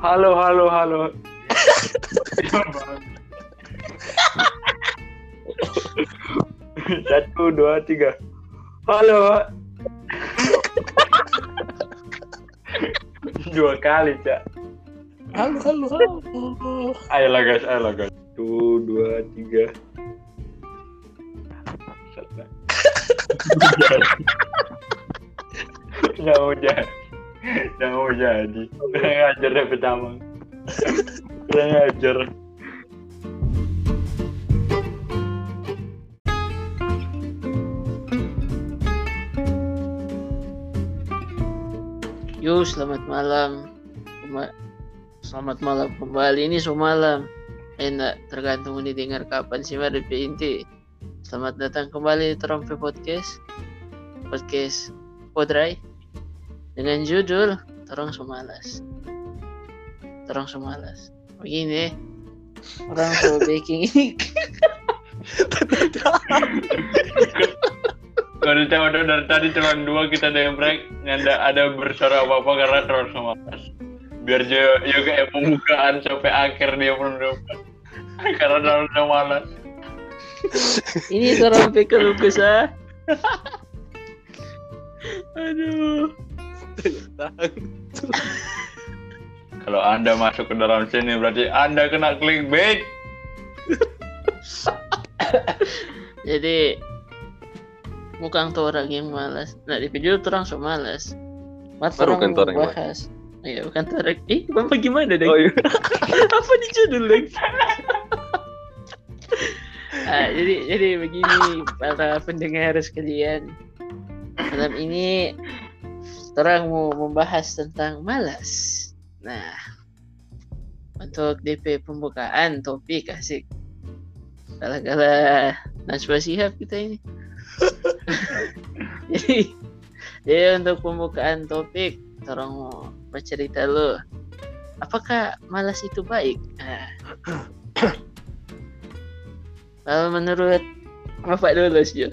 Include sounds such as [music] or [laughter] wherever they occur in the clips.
Halo, halo, halo. [laughs] Satu, dua, tiga. Halo. Dua kali, Cak. Halo, halo, halo. Ayolah guys, ayolah guys. Satu, dua, tiga. Nggak mau jadi. Nggak mau jadi. Kurang ajar deh pertama. Kurang ajar. Yo, selamat malam. Selamat malam kembali. Ini semalam. Enak, tergantung didengar kapan sih mari inti. Selamat datang kembali di Trompe Podcast. Podcast Podrai. Dengan judul Terong Semalas. Terong Semalas. Begini, orang [laughs] tua baking ini [laughs] kita udah dari tadi cuma dua kita ada yang break, nggak ada ada bersuara apa apa karena terus sama mas. Biar juga juga pembukaan sampai akhir dia pun [laughs] karena udah malas. ini Trompe keluh kesah. Aduh. Kalau anda masuk ke dalam sini berarti anda kena clickbait. [laughs] Jadi bukan tuh orang yang malas. Nah di video tuh orang so malas. Mat Baru tuh orang yang bahas. Iya bukan tuh orang. Eh bapak gimana deh? Oh iya. [laughs] Apa di judul deh? [laughs] ah, jadi jadi begini para pendengar sekalian. Malam ini orang mau membahas tentang malas. Nah, untuk DP pembukaan topik asik. Kala-kala Najwa Shihab kita ini. [laughs] jadi, jadi untuk pembukaan topik, mau bercerita lu. Apakah malas itu baik? Nah. [coughs] Kalau menurut Bapak Dolos, Jo.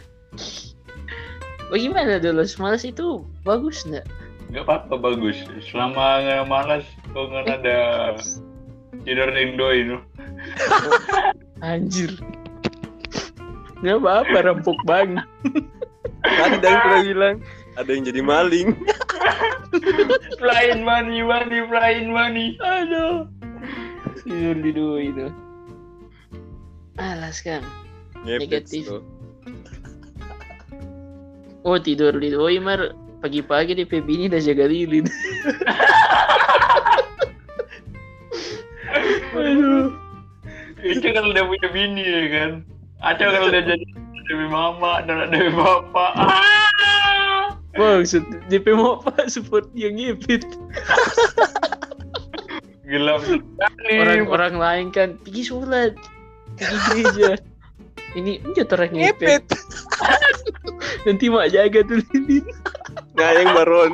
Bagaimana Dolos? Malas itu bagus nggak? Gak apa-apa bagus. Selama nggak malas, kok nggak ada tidur indo itu. Anjir. Nggak apa-apa, rempuk banget. Tadi dan pernah bilang ada yang jadi maling. Flying money, money, flying money. Aduh. Tidur di dua itu. Alas kan. Negatif. tuh. Oh tidur di doi mar pagi-pagi di PB ini udah jaga lilin. [laughs] Aduh. Itu kalau udah punya bini ya kan. Atau kalau udah jadi demi mama dan demi bapak. Ah! Maksud DP mau apa support yang ngipit. Gelap sekali. Orang-orang lain kan pergi sholat, pergi gereja. Ini enggak orang ngipit. Nanti mak jaga tuh lilin. Nah yang baron.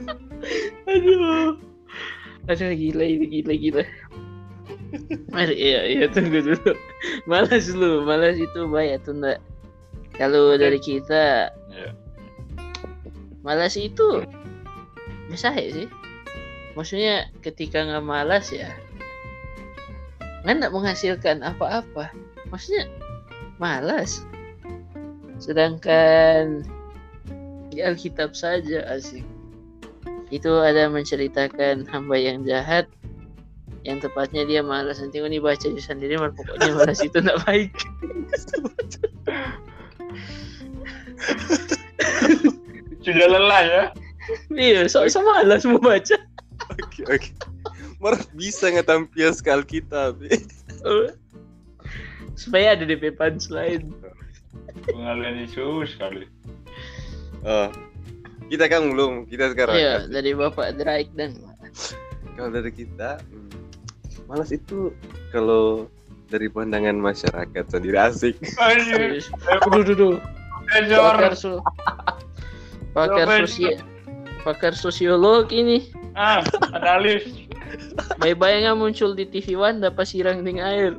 [laughs] Aduh. Aduh gila ini gila gila. Mari iya iya tunggu dulu. [laughs] Malas lu, malas itu baik atau enggak? Kalau dari kita Ya. malas itu bisa sih. Maksudnya ketika nggak malas ya nggak menghasilkan apa-apa. Maksudnya malas. Sedangkan di Alkitab saja asik. Itu ada menceritakan hamba yang jahat yang tepatnya dia malas nanti ini baca aja sendiri mal pokoknya [laughs] malas itu tidak baik Sudah lelah ya. iya so, so malas mau baca Oke oke. Mar bisa ngetampias ke Alkitab. supaya ada DP punchline Pengalian isu sekali. Oh. Kita kan belum. Kita sekarang. iya dari bapak Drake dan Kalau dari kita, hmm, malas itu kalau dari pandangan masyarakat sendiri asik. Aduh. Duh, duh, duh. Pakar so pakar sosial pakar sosiolog ini Ah, analis. bayi-bayi nggak muncul di TV One dapat sirang dengan air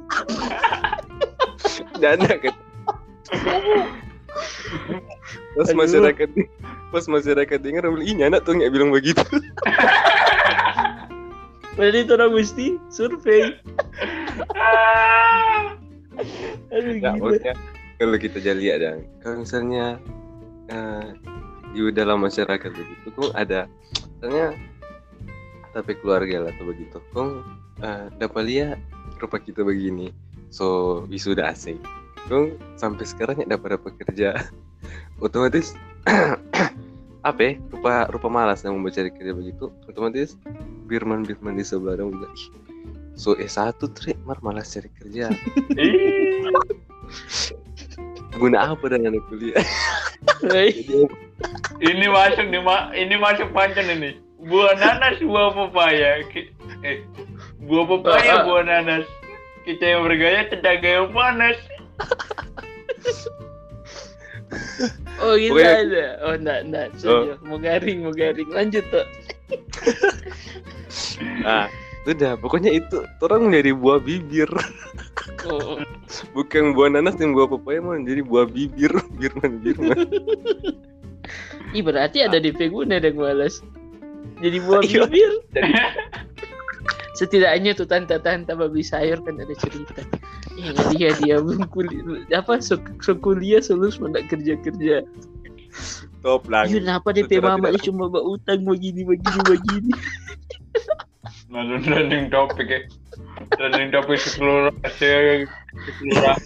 Dana kan. Pas Aduh. masyarakat pas masyarakat dengar bilang, anak tuh nggak bilang begitu. [laughs] Berarti itu orang mesti survei. [laughs] Aduh maksudnya kalau kita jadi lihat dan kalau misalnya eh, di dalam masyarakat begitu kok ada misalnya tapi keluarga lah atau begitu kok eh, dapat lihat rupa kita begini so wisuda asing kok sampai sekarang ya dapat dapat kerja. [laughs] Otomatis [clears throat] apa ya, rupa rupa malas yang mau cari kerja begitu. Otomatis birman birman di sebelah dong bilang "Ih, so S1 trek mar malas cari kerja. [laughs] [laughs] Guna apa dengan kuliah? Jadi, ini masuk nih ma ini masuk pancen ini. Buah nanas buah pepaya. Eh buah pepaya Ah. buah nanas. Kita yang bergaya tenaga yang panas [laughs] Oh gitu Pokoknya- ada. Oh enggak, enggak. Serius. Mau garing, mau garing. Lanjut tuh. [laughs] ah udah pokoknya itu orang menjadi buah bibir [laughs] Oh, bukan buah nanas dan buah pepaya mau menjadi buah bibir birman birman Ih berarti ada DP guna dong malas. Jadi buah Iya. bibir. Setidaknya tuh tante-tante babi sayur kan ada cerita. Eh nggak dia dia belum kuliah apa sok sok kuliah lulus mana kerja kerja. top lang Iya kenapa DP mama tidak- cuma bawa utang begini begini begini. trending topik ya trending topik seluruh se seluruh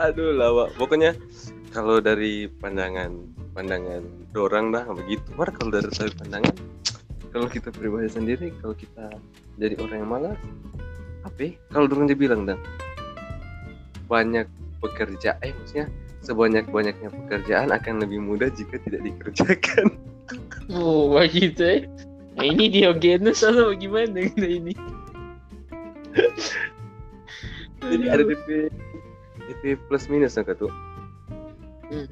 aduh lah Wak. pokoknya kalau dari pandangan pandangan dorang dah begitu mar kalau dari saya pandangan kalau kita pribadi sendiri kalau kita jadi orang yang malas apa ya? kalau dorang dia bilang dah banyak pekerja eh maksudnya sebanyak banyaknya pekerjaan akan lebih mudah jika tidak dikerjakan [laughs] Oh begitu ya. Nah, ini Diogenes atau bagaimana [laughs] kita ini? jadi ada DP DP plus minus kan tuh Hmm.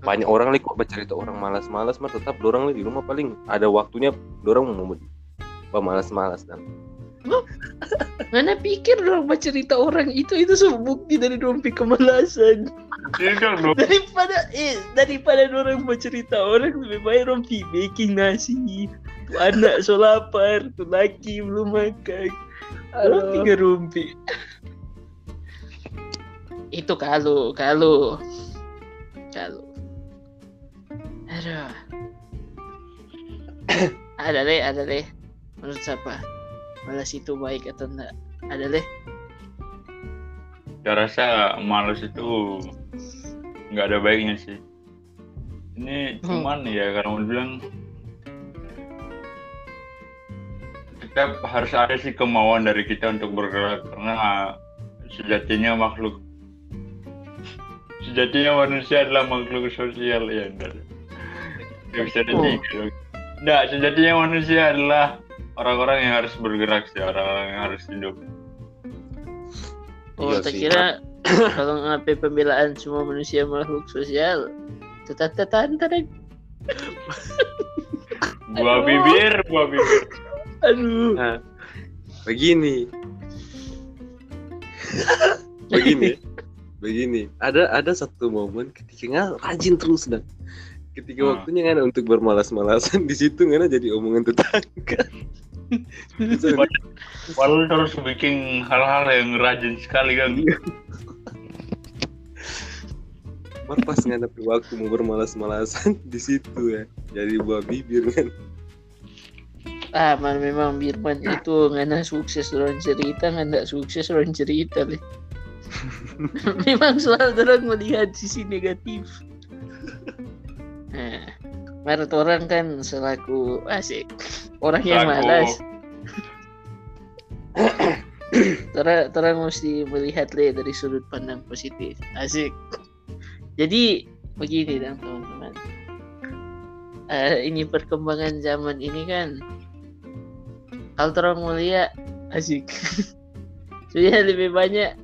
Banyak orang nih kok bercerita orang malas-malas mah tetap dorang di rumah paling ada waktunya dorang mau mau malas-malas dan Mana pikir dong cerita orang itu itu semua bukti dari dompi kemalasan. dong Daripada eh daripada orang cerita orang lebih baik rompi baking nasi. Tuh anak so lapar, tuh laki belum makan. Rompi ke rompi. itu kalau kalau kalau aduh. [coughs] Ada deh ada deh. Menurut siapa? Malas itu baik atau enggak? Ada deh. Saya rasa males itu nggak ada baiknya sih. Ini Hmm. cuman ya karena mau bilang kita harus ada sih kemauan dari kita untuk bergerak karena sejatinya makhluk sejatinya manusia adalah makhluk sosial ya enggak nggak bisa ditiga enggak sejatinya manusia adalah orang-orang yang harus bergerak sih orang-orang yang harus hidup. Oh Iya tak sih, kira [coughs] kalau ngapain pembelaan semua manusia makhluk sosial? Tetap tante [laughs] buah bibir buah bibir. Aduh. Nah, begini. [laughs] begini. Begini. Ada ada satu momen ketika nggak rajin terus dan ketika Hmm. waktunya kan untuk bermalas-malasan [laughs] di situ nggak jadi omongan tetangga. [laughs] Walau terus bikin hal-hal yang rajin sekali kan. Mar pas nggak ada waktu mau bermalas-malasan di situ ya. Jadi buah bibir kan. ah man memang Birman itu ngana sukses orang cerita ngana sukses orang cerita deh [laughs] memang selalu orang melihat sisi negatif menurut orang kan selaku asik orang yang Selaku- malas [coughs] Tora, tora mesti melihat le dari sudut pandang positif. Asik. Jadi begini dan teman-teman. Eh, ini perkembangan zaman ini kan kalau orang mulia asik. [laughs] Sebenarnya lebih banyak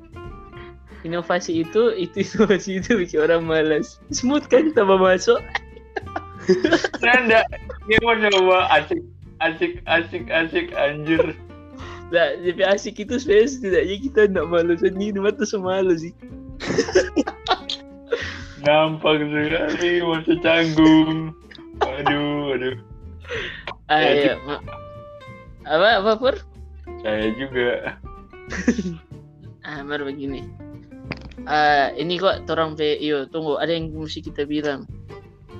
inovasi itu, itu inovasi itu bikin orang malas. Smooth kan tambah masuk. [laughs] Enggak. Dia mau coba asik, asik, asik, asik, anjir. Nah, lebih asik itu sebenarnya setidaknya kita nak malu sendiri, mata semalu sih. Nampak sekali masih canggung. Aduh, aduh. Ah, Ya. Ma- Apa apa pur? Saya juga. [laughs] Ah, Mar begini. Ah, ini kok torang pe iyo tunggu ada yang mesti kita bilang.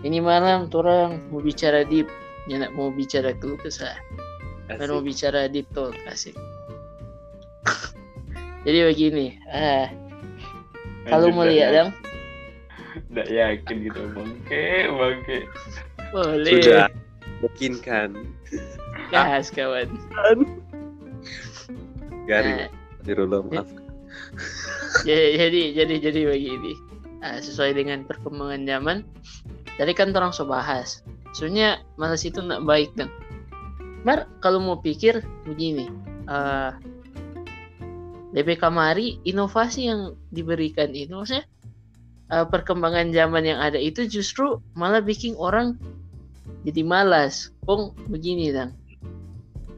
Ini malam torang mau bicara deep, ya nak mau bicara keluh kesah. Kan mau bicara deep talk asik. [laughs] Jadi begini, ah kalau mau lihat dong, Tidak yakin gitu bangke, bangke. boleh. Sudah mungkin kan Gas kawan. garing Nah, maaf jadi jadi jadi jadi begini. Ah, sesuai dengan perkembangan zaman. Tadi kan orang so bahas. Sebenarnya malas itu nak baik kan. Mar kalau mau pikir begini. ah DP Kamari inovasi yang diberikan itu maksudnya ah, perkembangan zaman yang ada itu justru malah bikin orang jadi malas. Pong begini dan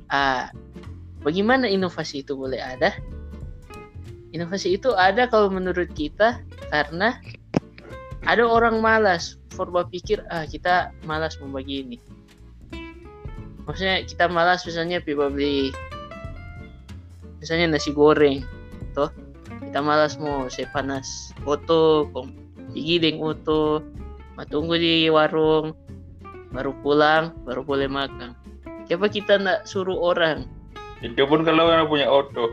ah bagaimana inovasi itu boleh ada? Inovasi itu ada kalau menurut kita karena ada orang malas forma pikir ah kita malas membagi ini maksudnya kita malas misalnya pipa beli misalnya nasi goreng toh kita malas mau saya panas foto kong giling oto tunggu di warung baru pulang baru boleh makan Kenapa kita nak suruh orang Itu pun kalau orang punya auto.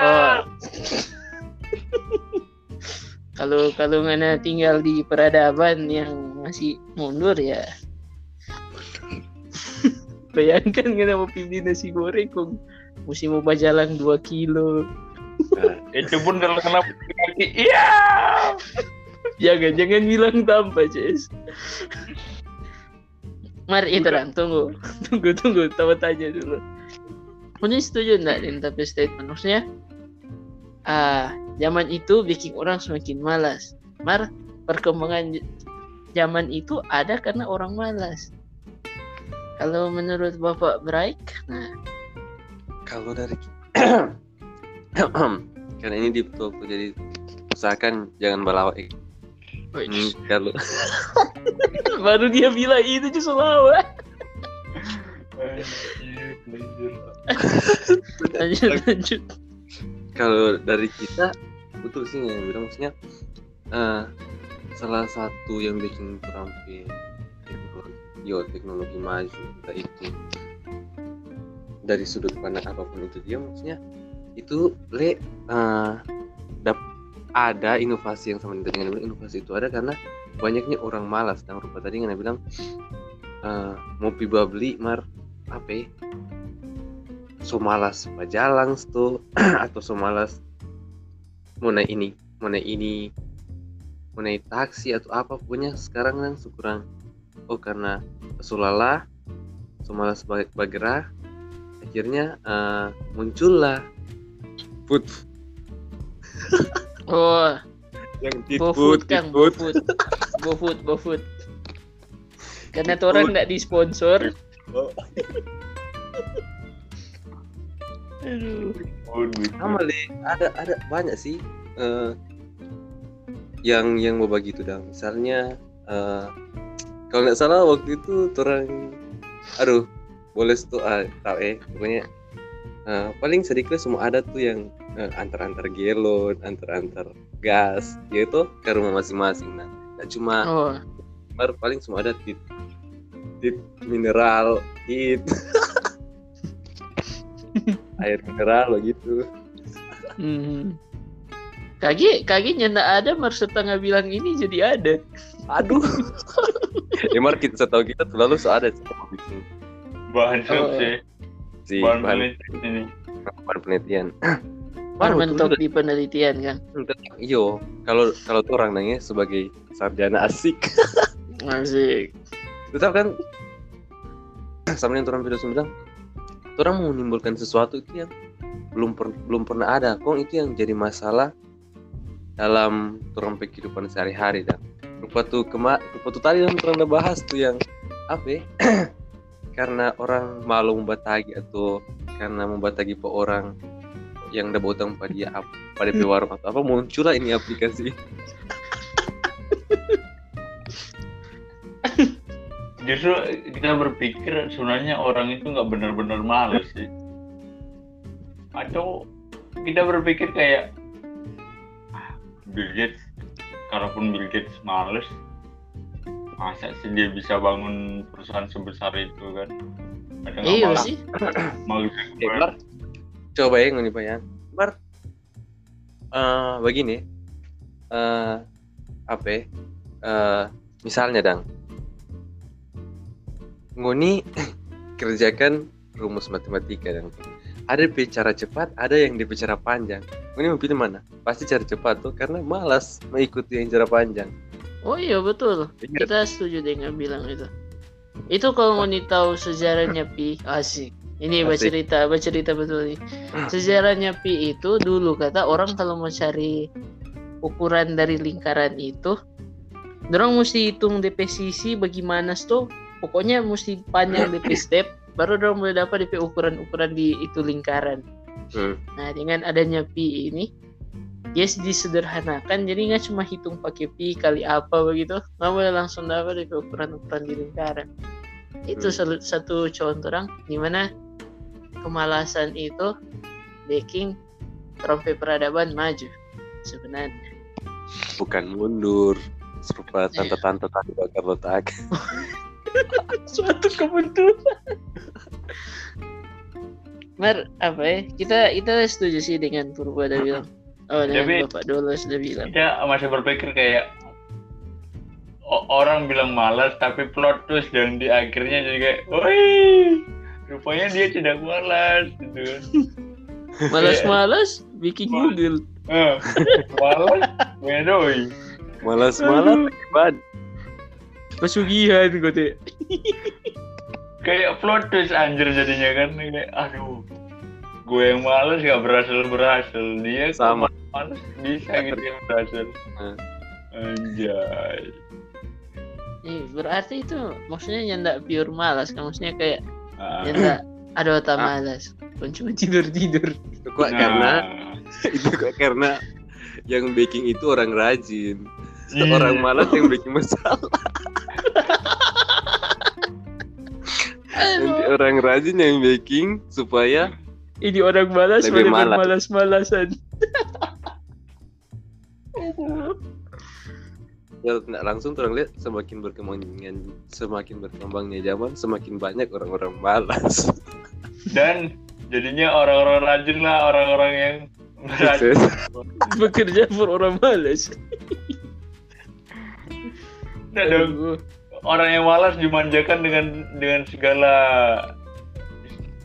Oh. [laughs] [laughs] kalau kalau ngana tinggal di peradaban yang masih mundur ya. [laughs] Bayangkan ngana mau pilih nasi goreng kok mesti mau bajalang 2 kilo. Itu pun kalau kena kaki. Iya. Jangan jangan bilang tanpa, Ces. Mari itu Dan, tunggu. Tunggu tunggu, tahu tanya dulu. Punya setuju enggak dengan tapi statement maksudnya? Ah, zaman itu bikin orang semakin malas. Mar, perkembangan zaman itu ada karena orang malas. Kalau menurut Bapak Braik, nah, kalau dari [coughs] karena ini talk tuh, jadi usahakan jangan balawak Hmm, kalau [laughs] baru dia bilang itu justru lawa. [laughs] Lanjut, lanjut. Kalau dari kita betul sih yang bilang maksudnya eh, salah satu yang bikin terampil yo teknologi maju entah itu dari sudut pandang apa pun itu dia maksudnya itu le eh, dap- ada inovasi yang sama dengan inovasi itu ada karena banyaknya orang malas dan rupa tadi yang bilang eh, mau piba beli mar apa ya, so malas bajalang tuh [clears throat] atau so malas mau naik ini mau naik ini mau naik taksi atau apa pokoknya sekarang kan kurang oh karena sulala so malas bag- bergerak akhirnya eh, muncullah food [laughs] Oh, yang tit GoFood food, Kang, tit food. GoFood. GoFood, GoFood. [laughs] Karena orang nggak disponsor. Oh. [laughs] Aduh. sama le ada ada banyak sih eh, yang yang mau begitu dah misalnya eh, kalau nggak salah waktu itu orang aduh boleh tuh ah, tahu eh pokoknya eh, paling sedikit semua ada tuh yang eh, antar-antar gelon antar-antar gas yaitu ke rumah masing-masing. Nah nggak cuma Oh, baru paling semua ada tit tit mineral tit [laughs] air mineral begitu hmm. Kagi, kagi nyanda ada, mar setengah bilang ini jadi ada. aduh [laughs] emang kita setahu kita tuh lalu so ada sih bikin Bahan Oh. sih. si Bahan bahan, penelitian ini. bahan penelitian [coughs] Baru Baru mentok di penelitian kan. iyo kalau kalau tuh orang nanya sebagai sarjana asik [laughs] Asik. tetap kan sama yang orang video bilang orang mau menimbulkan sesuatu itu yang belum per- belum pernah ada. Kok itu yang jadi masalah dalam orang kehidupan sehari-hari dan rupa tuh kema rupa tuh tadi yang orang udah bahas tuh yang apa ya? [clears throat] karena orang malu membatagi atau karena membatagi pe orang yang udah utang pada dia apa pada di warung atau apa muncullah ini aplikasi [laughs] justru kita berpikir sebenarnya orang itu nggak benar-benar males sih atau kita berpikir kayak "Ah, Bill Gates kalaupun Bill Gates males masa sih dia bisa bangun perusahaan sebesar itu kan Iya sih. [clears throat] malas Eh, Bar, coba ya ngoni bayang. Bar, eh begini, eh apa? ya? Eh misalnya dang, ngoni [laughs] kerjakan rumus matematika dang. Ada DP cara cepat, ada yang DP cara panjang. Ngoni mau pilih mana? Pasti cara cepat tuh, karena malas mengikuti yang cara panjang. Oh iya betul. Iya. Kita setuju dengan bilang itu. Itu kalau mau tahu sejarahnya Pi, asik. Ini Asik. bercerita, bercerita betul nih. Sejarahnya Pi itu dulu kata orang kalau mau cari ukuran dari lingkaran itu, orang mesti hitung DP sisi bagaimana tuh. Pokoknya mesti panjang DP step, baru orang boleh dapat DP ukuran-ukuran di itu lingkaran. Hmm. Nah dengan adanya pi ini, dia disederhanakan, jadi nggak cuma hitung pakai pi kali apa begitu, nggak boleh langsung dapat dari ukuran-ukuran di lingkaran. Itu Hmm. satu contoh orang di mana kemalasan itu baking rompe peradaban maju sebenarnya. Bukan mundur, serupa tante-tante tadi bakar letak. [laughs] [laughs] Suatu kebetulan. Mar, apa ya? Kita kita setuju sih dengan Purba udah bilang. Oh, dengan Tapi- Bapak Dolo sudah bilang. kita masih berpikir kayak orang bilang malas tapi plot twist dan di akhirnya jadi kayak woi rupanya dia tidak malas gitu [laughs] Malas-malas bikin Google. Eh, malas wedoi Malas-malas hebat. Pesugihan gue tuh. kayak plot twist anjir jadinya kan kayak aduh gue yang malas gak berhasil berhasil dia Sama. malas bisa gitu yang berhasil Hmm. anjay Ih, berarti itu maksudnya nyanda pure malas kan maksudnya kayak Ah, nyanda ada otak Ah. malas. Kan cuma tidur-tidur. Itu kok nah, karena [laughs] itu kok karena yang baking itu orang rajin. iya. Orang malas yang bikin masalah. Nanti orang rajin yang baking supaya Ini orang malas Lebih malas. bermalas-malasan. [laughs] ya nggak langsung orang lihat semakin berkembangnya semakin berkembangnya zaman semakin banyak orang-orang malas. [laughs] dan jadinya orang-orang rajin lah orang-orang yang rajin. [laughs] Bekerja for orang malas. Nah, dong. Orang yang malas dimanjakan dengan dengan segala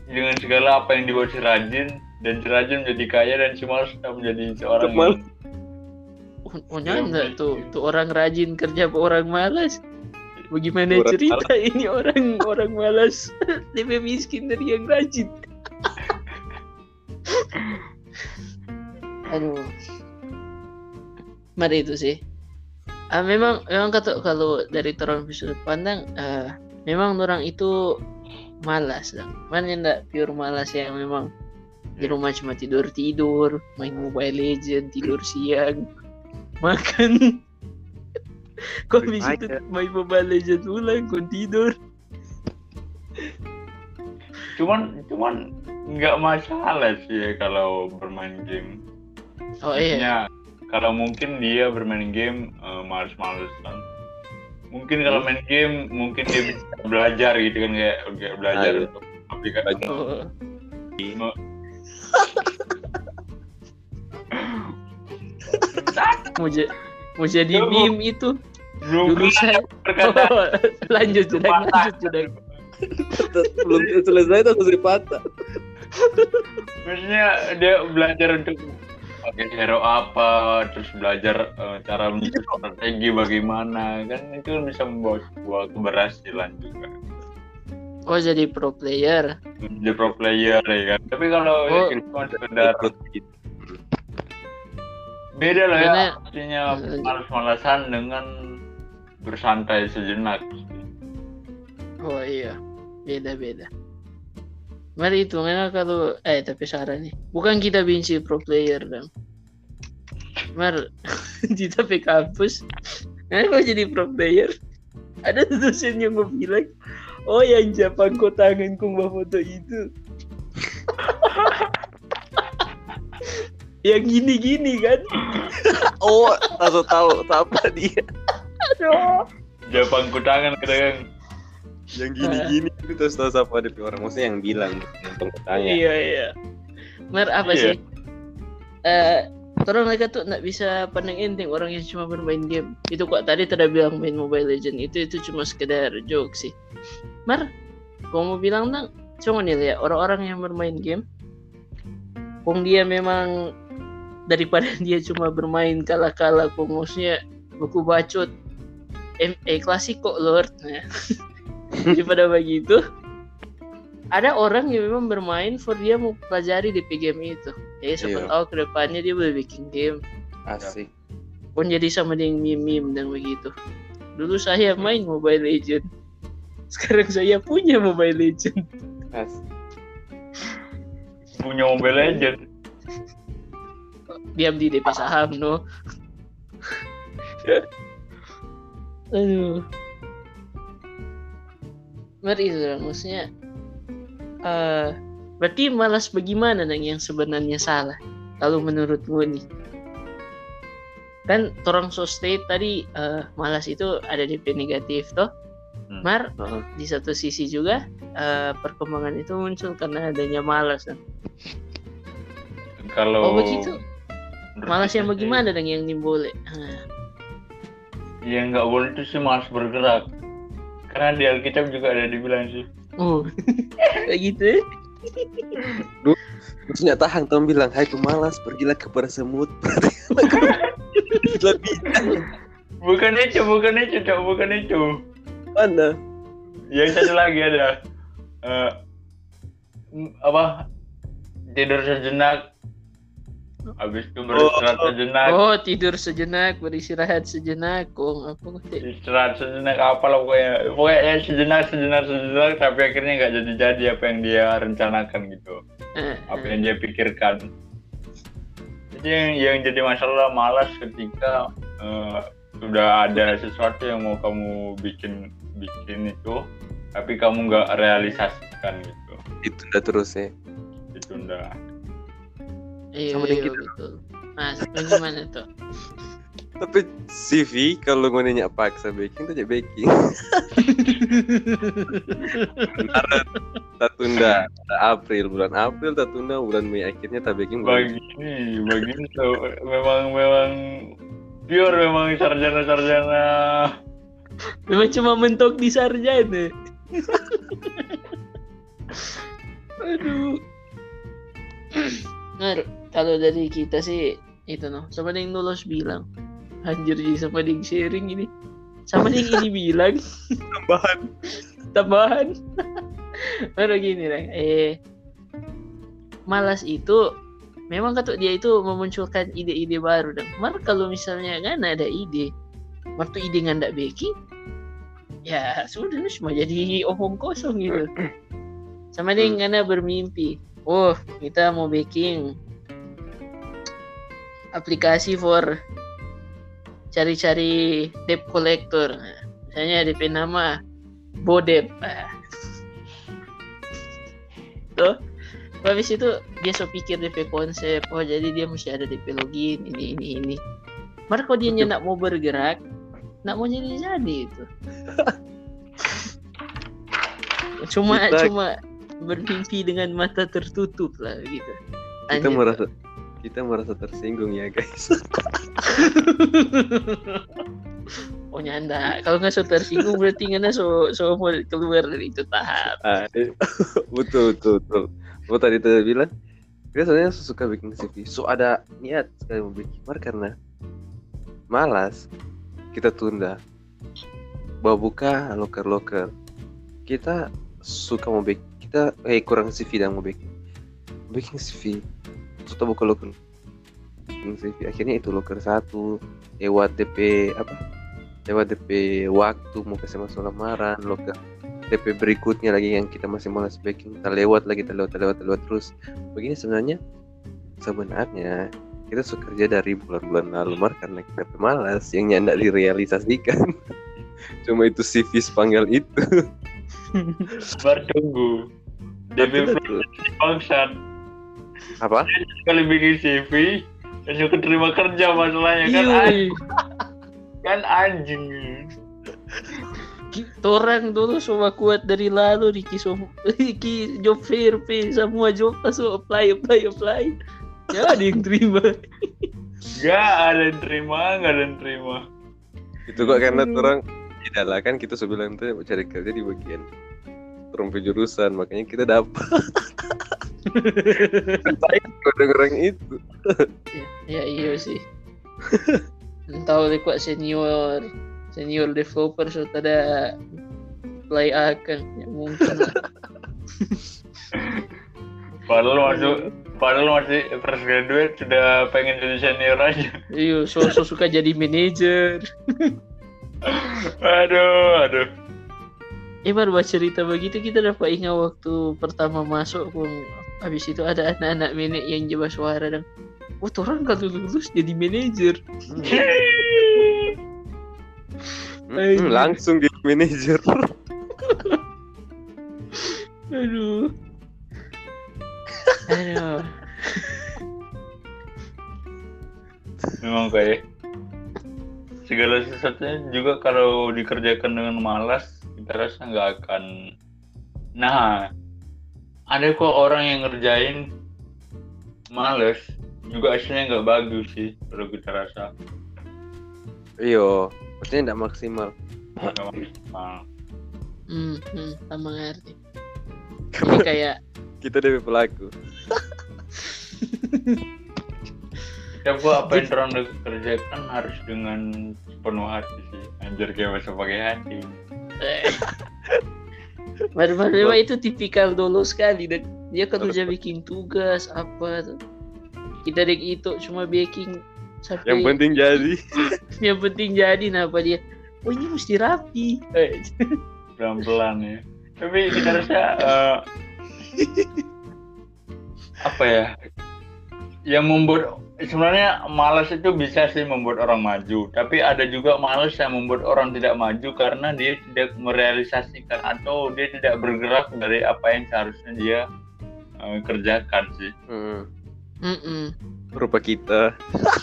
dengan segala apa yang dibuat si rajin dan si rajin menjadi kaya dan si malas menjadi seorang Malas. yang Oh, oh nyanda tuh, tuh orang rajin kerja apa orang malas. Bagaimana Orang cerita ini orang orang malas [laughs] lebih miskin dari yang rajin. [laughs] Aduh. Mari itu sih. Ah, memang memang kata kalau dari orang sudut pandang eh, memang orang itu malas lah. Mana yang enggak pure malas yang memang di rumah cuma tidur tidur, main Mobile Legend, tidur siang, [laughs] makan. Kok bisa Fire. main Mobile Legend ulang, kau tidur. cuman cuman nggak masalah sih ya kalau bermain game Oh iya. Maksudnya, kalau mungkin dia bermain game eh, males-malesan. Mungkin kalau main game mungkin dia bisa belajar gitu kan kayak kayak belajar Ah, iya. untuk aplikasi. [laughs] Mau, ja- mau jadi meme itu? belum dulu saya. berkata [laughs] lanjut sudah lanjut sudah belum selesai tuh harus patah. maksudnya dia belajar untuk pakai hero apa terus belajar eh, cara menyusun strategi bagaimana kan itu bisa membawa sebuah keberhasilan juga oh jadi pro player menjadi pro player ya kan tapi kalau Oh. cuma sekedar gitu. beda lah ya artinya malas-malasan dengan bersantai sejenak oh iya beda beda mari itu karena kalau eh tapi saran nih bukan kita benci pro player dong Mar [laughs] di tapi kampus Nah, kalau jadi pro player ada dosen yang gue bilang Oh yang Jepang kok tangan kong foto itu. [laughs] yang gini-gini kan? [laughs] oh langsung tahu apa dia Aduh. Jepang kutangan kadang yang gini-gini [laughs] itu terus tahu siapa ada orang maksudnya yang bilang nonton ketanya Iya iya. Mer apa Iya. sih? Eh, orang mereka tuh nggak bisa pandang enteng orang yang cuma bermain game. Itu kok tadi tidak bilang main Mobile Legend itu itu cuma sekedar joke sih. Mer, kalau mau bilang nang, cuma nih lihat orang-orang yang bermain game, kong dia memang daripada [laughs] dia cuma bermain kalah-kalah, kong maksudnya buku bacot, eh klasiko lord, nah, [laughs] [laughs] daripada begitu, ada orang yang memang bermain for dia mau pelajari di game itu. Jadi siapa Iya. tahu ke depannya dia boleh bikin game. asik Pun jadi sama dengan meme-meme dan begitu. Dulu saya main Mobile Legend. [laughs] Sekarang saya punya Mobile Legend. asik punya Mobile Legend. Diam di DP saham no. [laughs] Aduh. Mari itu maksudnya eh berarti malas bagaimana nang yang sebenarnya salah kalau menurutmu nih kan orang so state tadi eh, malas itu ada DP negatif toh Hmm. Mar Heeh. di satu sisi juga eh, perkembangan itu muncul karena adanya malas kan? Kalau oh begitu menurut malas yang bagaimana dong yang nimbole Ah, Ya nggak boleh itu sih malas bergerak. Karena di Alkitab juga ada dibilang sih. oh kayak gitu maksudnya tahan Tom bilang hai pemalas pergilah kepada semut lebih Bukan itu, bukan itu, Cok. bukan itu. mana Yang satu lagi ada eh, m- apa tidur sejenak, habis itu beristirahat Oh. sejenak, oh tidur sejenak beristirahat sejenak. Kong apa istirahat sejenak apa lah pokoknya. Pokoknya ya sejenak sejenak sejenak tapi akhirnya nggak jadi jadi apa yang dia rencanakan gitu. Eh, apa eh. yang dia pikirkan. Jadi yang, yang jadi masalah malas ketika eh, sudah ada sesuatu yang mau kamu bikin bikin itu tapi kamu nggak realisasikan gitu. Itu udah terus ya? Ditunda iya Sama iya dengan kita. betul. Mas bagaimana tuh? [laughs] Tapi CV kalau gue nanya paksa baking tuh jadi baking Maret [laughs] tak tunda. April bulan April tak tunda bulan Mei akhirnya tak baking bulan bagi bagi itu memang memang pure memang sarjana sarjana memang cuma mentok di sarjana. [laughs] Aduh. Nah, kalau dari kita sih itu noh. Sama yang nulos bilang? Anjir sih sama yang sharing ini? Sama yang ini [laughs] bilang? Tambahan. Tambahan. [laughs] Baru gini lah eh malas itu memang kata dia itu memunculkan ide-ide baru dan mar kalau misalnya kan ada ide waktu ide nggak baking ya sudah cuma jadi omong kosong gitu. [clears throat] Sama Hmm. dengan bermimpi oh kita mau baking aplikasi for cari-cari debt collector. Misalnya DP nama Bodep tuh. Habis itu dia so pikir DP konsep oh jadi dia mesti ada DP login ini ini ini. Mar kalau dia nak mau bergerak nak mau jadi jadi itu. [laughs] Cuma Kita- cuma bermimpi dengan mata tertutup lah gitu. Kita Lanjut. merasa kita merasa tersinggung ya guys. [laughs] Oh nyanda. Kalau nggak so tersinggung berarti nggak so so mau keluar dari itu tahap. Ah, eh, [laughs] betul betul betul. Gue tadi tuh bilang? Dia sebenarnya suka bikin CV so ada niat sekali mau bikin. Mar karena malas kita tunda. Bawa buka loker loker kita suka mau bikin. Kita eh kurang CV dan mau bikin. Bikin CV suka buka loker akhirnya itu loker satu. Lewat DP apa? Lewat DP waktu mau kasih masuk lamaran loker DP berikutnya lagi yang kita masih malas backing kita lewat lagi kita lewat kita lewat kita lewat terus. Begini sebenarnya sebenarnya kita suka kerja dari bulan-bulan lalu mar karena kita pemalas. Yang nyandak direalisasikan. [laughs] Cuma itu CV spanggal itu. [laughs] Bar tunggu. DP bangsat. Apa Kali bikin CV, langsung keterima kerja masalahnya kan Iya. anjing. [laughs] Kan anjing. Orang dulu semua kuat dari lalu Riki semua Riki job fair pe semua job langsung apply apply apply ya ada yang terima Gak ada yang terima, gak ada yang terima. itu kok karena orang tidak lah kan kita sebilang tuh mau cari kerja di bagian rumpi jurusan makanya kita dapat [laughs] [laughs] saya orang itu. Ya, ya iya sih. Tahu deh kok senior senior developer sudah ada apply akan ya mungkin [laughs] Padahal masuk, padahal masih fresh graduate sudah pengen jadi senior aja. iya so, so suka jadi manajer [laughs] Aduh, aduh. Eh baru baca cerita begitu kita dapat ingat waktu pertama masuk pun habis itu ada anak-anak menek yang coba suara dan wah tuh orang kalau lulus jadi manajer. Hmm, langsung jadi manajer. [laughs] Aduh. Aduh. Memang kayak segala sesuatunya juga kalau dikerjakan dengan malas kita rasa nggak akan. Nah, ada kok orang yang ngerjain males juga hasilnya nggak bagus sih kalau kita rasa. iyo maksudnya tidak maksimal Nggak maksimal. hmm, hmm sama ngerti ini [laughs] kayak kita dari pelaku Coba apa yang orang kerjakan harus dengan penuh hati sih. Anjir kayak masa pakai hati. [laughs] baru memang itu tipikal dulu sekali. Dan dia kalau dia bikin tugas apa kita dek itu cuma baking sampai yang penting jadi. [laughs] Yang penting jadi kenapa dia. Oh ini mesti rapi. Eh, [laughs] pelan-pelan ya. Tapi kita rasa eh, [laughs] apa ya? Yang membuat sebenarnya malas itu bisa sih membuat orang maju, tapi ada juga malas yang membuat orang tidak maju karena dia tidak merealisasikan atau dia tidak bergerak dari apa yang seharusnya dia eh, kerjakan sih. hmm. mm-mm. rupa kita.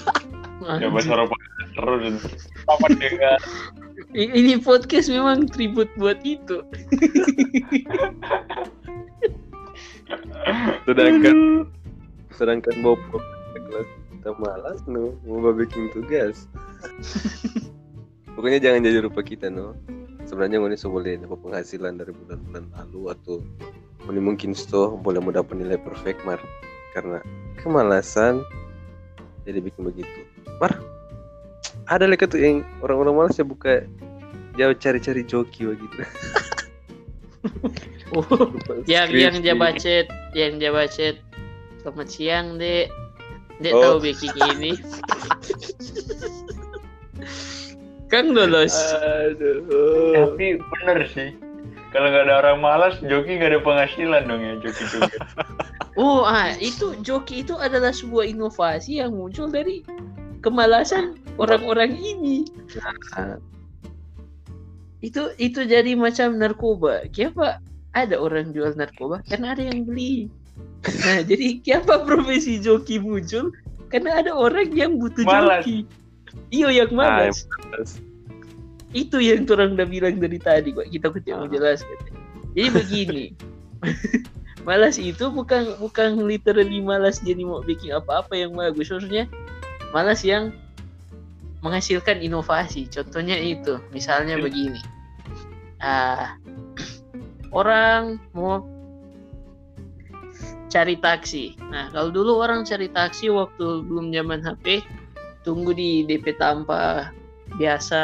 [laughs] Coba suara terus. Apa dengan ini podcast memang tribut buat itu. Sedangkan sedangkan Bob kelas kita malas no. Mau bikin tugas. [laughs] Pokoknya jangan jadi rupa kita no. Sebenarnya ini boleh dapat penghasilan dari bulan-bulan lalu atau ini mungkin sto boleh mau dapat nilai perfect mar. Karena kemalasan jadi bikin begitu. Mar ada lagi tuh yang orang-orang malas ya buka jauh cari-cari joki begitu. [laughs] Oh, yang yang dia bacet yang dia bacet selamat siang dek dek Oh. tahu baking ini Kang lolos aduh. Tapi bener sih. Kalau nggak ada orang malas joki nggak ada penghasilan dong ya joki joki [laughs] oh ah itu joki itu adalah sebuah inovasi yang muncul dari kemalasan orang-orang ini. Itu itu jadi macam narkoba. Kenapa ada orang jual narkoba? Karena ada yang beli nah jadi kenapa profesi joki muncul? Karena ada orang yang butuh Malas. joki. Iyo yang Ah, malas. itu yang orang udah bilang dari tadi kok kita mau Ah. jelaskan jadi begini. [laughs] Malas itu bukan bukan literally malas jadi mau bikin apa-apa yang bagus. Maksudnya malas yang menghasilkan inovasi. Contohnya itu. Misalnya Hmm. begini. Ah orang mau cari taksi. Nah kalau dulu orang cari taksi waktu belum zaman HP tunggu di DP tanpa biasa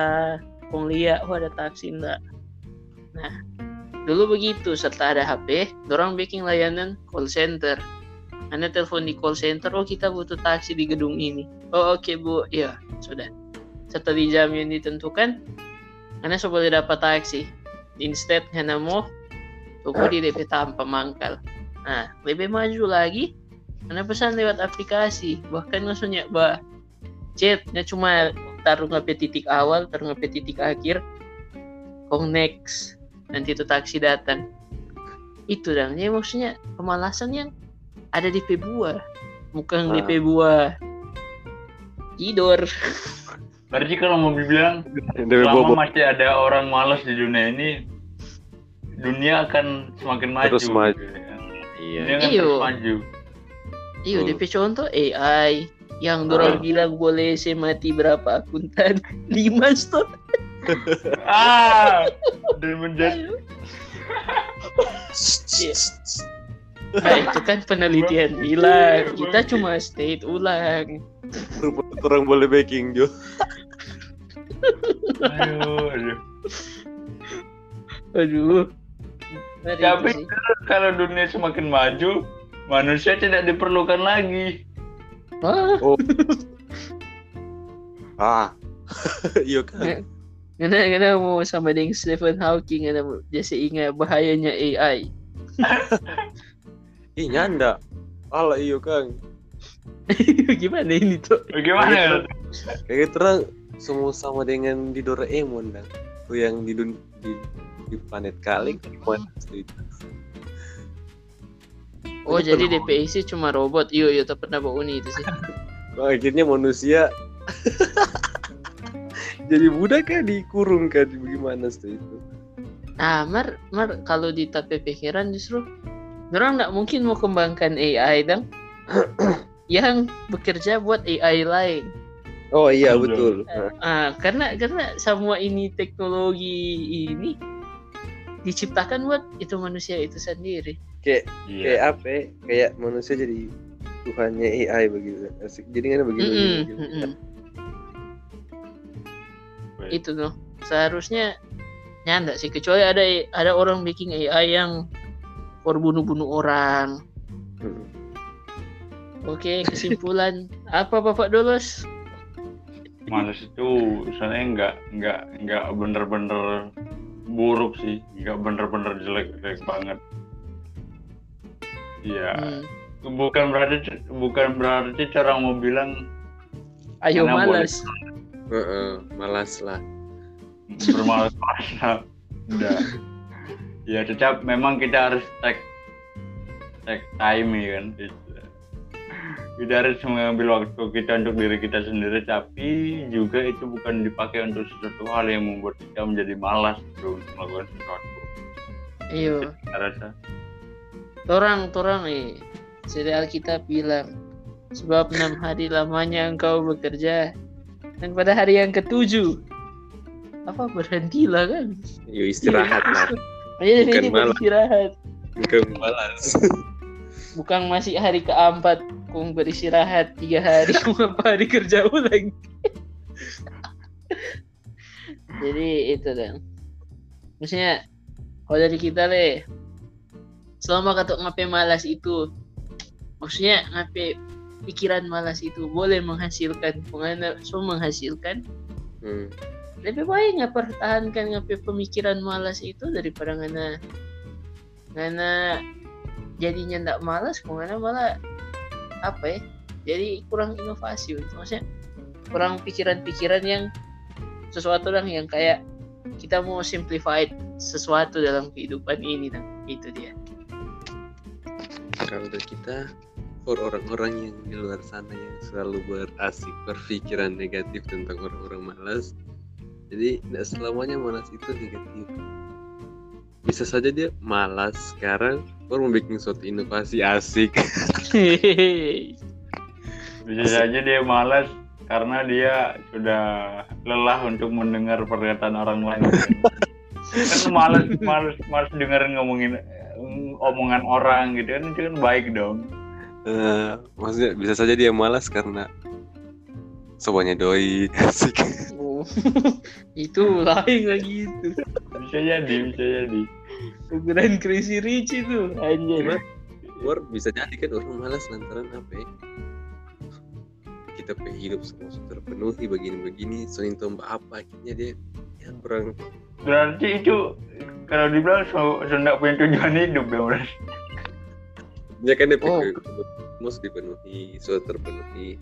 kong lihat oh ada taksi enggak nah dulu begitu setelah ada HP orang bikin layanan call center. Anda telepon di call center oh kita butuh taksi di gedung ini. Oh oke bu. Ya sudah. Setelah di jam yang ditentukan anda boleh dapat taksi. Instead anda mau tunggu di DP tanpa mangkal nah lebih maju lagi anda pesan lewat aplikasi bahkan maksudnya bah chatnya cuma taruh ngape titik awal taruh ngape titik akhir kong next nanti itu taksi datang itu dong ya maksudnya kemalasan yang ada di buah bukan Ah. di buah tidur Berarti kalau mau bilang Dewe selama masih ada orang malas di dunia ini, dunia akan semakin maju. Terus maju. gitu ya. Iya Iyo. terus maju. Iya. DP contoh AI yang dorong bilang boleh saya mati berapa akuntan? [laughs] Lima stop. [laughs] Ah, dan menjadi Iya. [laughs] Nah, itu kan penelitian bilang. Kita cuma state ulang. orang boleh baking Jo aduh, aduh. Aduh. Ngeri Tapi kalau dunia semakin maju, manusia tidak diperlukan lagi. Wah, ah. [laughs] Iya kan? Kena kena mau sama dengan Stephen Hawking kena mau jasa ingat bahayanya AI. [laughs] ih nyanda. Ala iya kang [laughs] Gimana ini tuh? Bagaimana? kayak gitu orang semua sama dengan di Doraemon dan tuh yang di dun di, di planet di mana itu Oh, Itu jadi pernah- DPIC cuma robot. Iya, iya, tak pernah bawa uni itu sih. [laughs] Oh, akhirnya manusia [laughs] jadi budak kan dikurung kan gimana sih itu Nah, Mar, Mar kalau di tapi pikiran justru orang nggak mungkin mau kembangkan AI dong [coughs] yang bekerja buat AI lain. oh iya Betul. betul Ah, karena karena semua ini teknologi ini diciptakan buat itu manusia itu sendiri. kayak Iya. kayak apa ya? kayak manusia jadi Tuhannya AI begitu asik jadi kan begitu, Mm-mm, begitu. mm-mm. Itu tuh seharusnya nyanda sih kecuali ada ada orang bikin AI yang for bunuh-bunuh orang. Mm. Oke, kesimpulan [laughs] apa Bapak Dolos? Males itu soalnya nggak nggak nggak bener-bener buruk sih, nggak bener-bener jelek jelek banget. Iya, Hmm. bukan berarti bukan berarti cara mau bilang Ayo malas. Heeh, malas lah bermalas-malasan. Udah. [laughs] Ya tetap memang kita harus take take time ya kan. Kita harus mengambil waktu kita untuk diri kita sendiri, tapi juga itu bukan dipakai untuk sesuatu hal yang membuat kita menjadi malas bro, untuk melakukan sesuatu. Saya rasa. Torang, torang nih. Serial kita bilang sebab enam hari lamanya engkau bekerja dan pada hari yang ketujuh apa berhentilah kan? yuk istirahat lah Ayo [laughs] Bukan ini malam. beristirahat. bukan malas Bukan masih hari keempat kung beristirahat tiga hari [laughs] apa hari kerja ulang. Jadi itu dan maksudnya kalau dari kita le selama kata ngapain malas itu maksudnya ngapain pikiran malas itu boleh menghasilkan pengen so menghasilkan Hmm. lebih baik nggak pertahankan ngapain pemikiran malas itu daripada ngana ngana jadinya ndak malas kok ngana malah apa ya jadi kurang inovasi gitu. maksudnya kurang pikiran-pikiran yang sesuatu yang yang kayak kita mau simplify sesuatu dalam kehidupan ini nah itu dia. Kalau dari kita for orang-orang yang di luar sana yang selalu berasik berpikiran negatif tentang orang-orang malas jadi tidak selamanya malas itu negatif. Bisa saja dia malas sekarang mau bikin suatu inovasi asik [laughs] Bisa saja dia malas karena dia sudah lelah untuk mendengar perkataan orang lain. kan [laughs] malas malas malas dengerin ngomongin eh, omongan orang gitu kan itu kan baik dong. Eh, maksudnya bisa saja dia malas karena semuanya doi [laughs] asik Oh, itu lain lagi itu Bisa jadi, bisa jadi. Ukuran crazy rich itu anjay Gimana? War bisa jadi kan orang malas lantaran apa ya? Kita pengen hidup semua sudah terpenuhi begini-begini, soalnya tombak apa akhirnya dia ya kurang Berarti itu kalau dibilang so, so punya tujuan hidup ya berarti. ya kan dia Oh. pikir mus dipenuhi, sudah terpenuhi.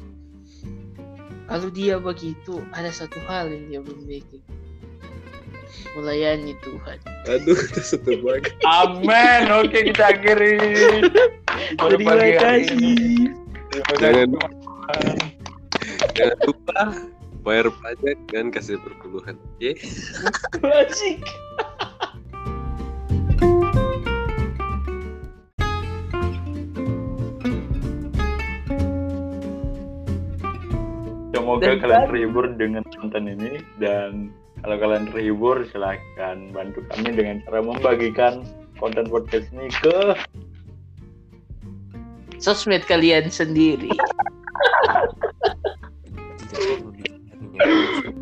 kalau dia begitu ada satu hal yang dia belum bikin melayani Tuhan. Aduh, kita satu banget. Amin. Oke, kita akhiri. Terima kasih. Jangan-. Jangan lupa bayar pajak dan kasih perpuluhan. Oke? Asik. Semoga Dan kalian terhibur dengan konten ini dan kalau kalian terhibur silahkan bantu kami dengan cara membagikan konten podcast ini ke Sosmed kalian sendiri. [laughs]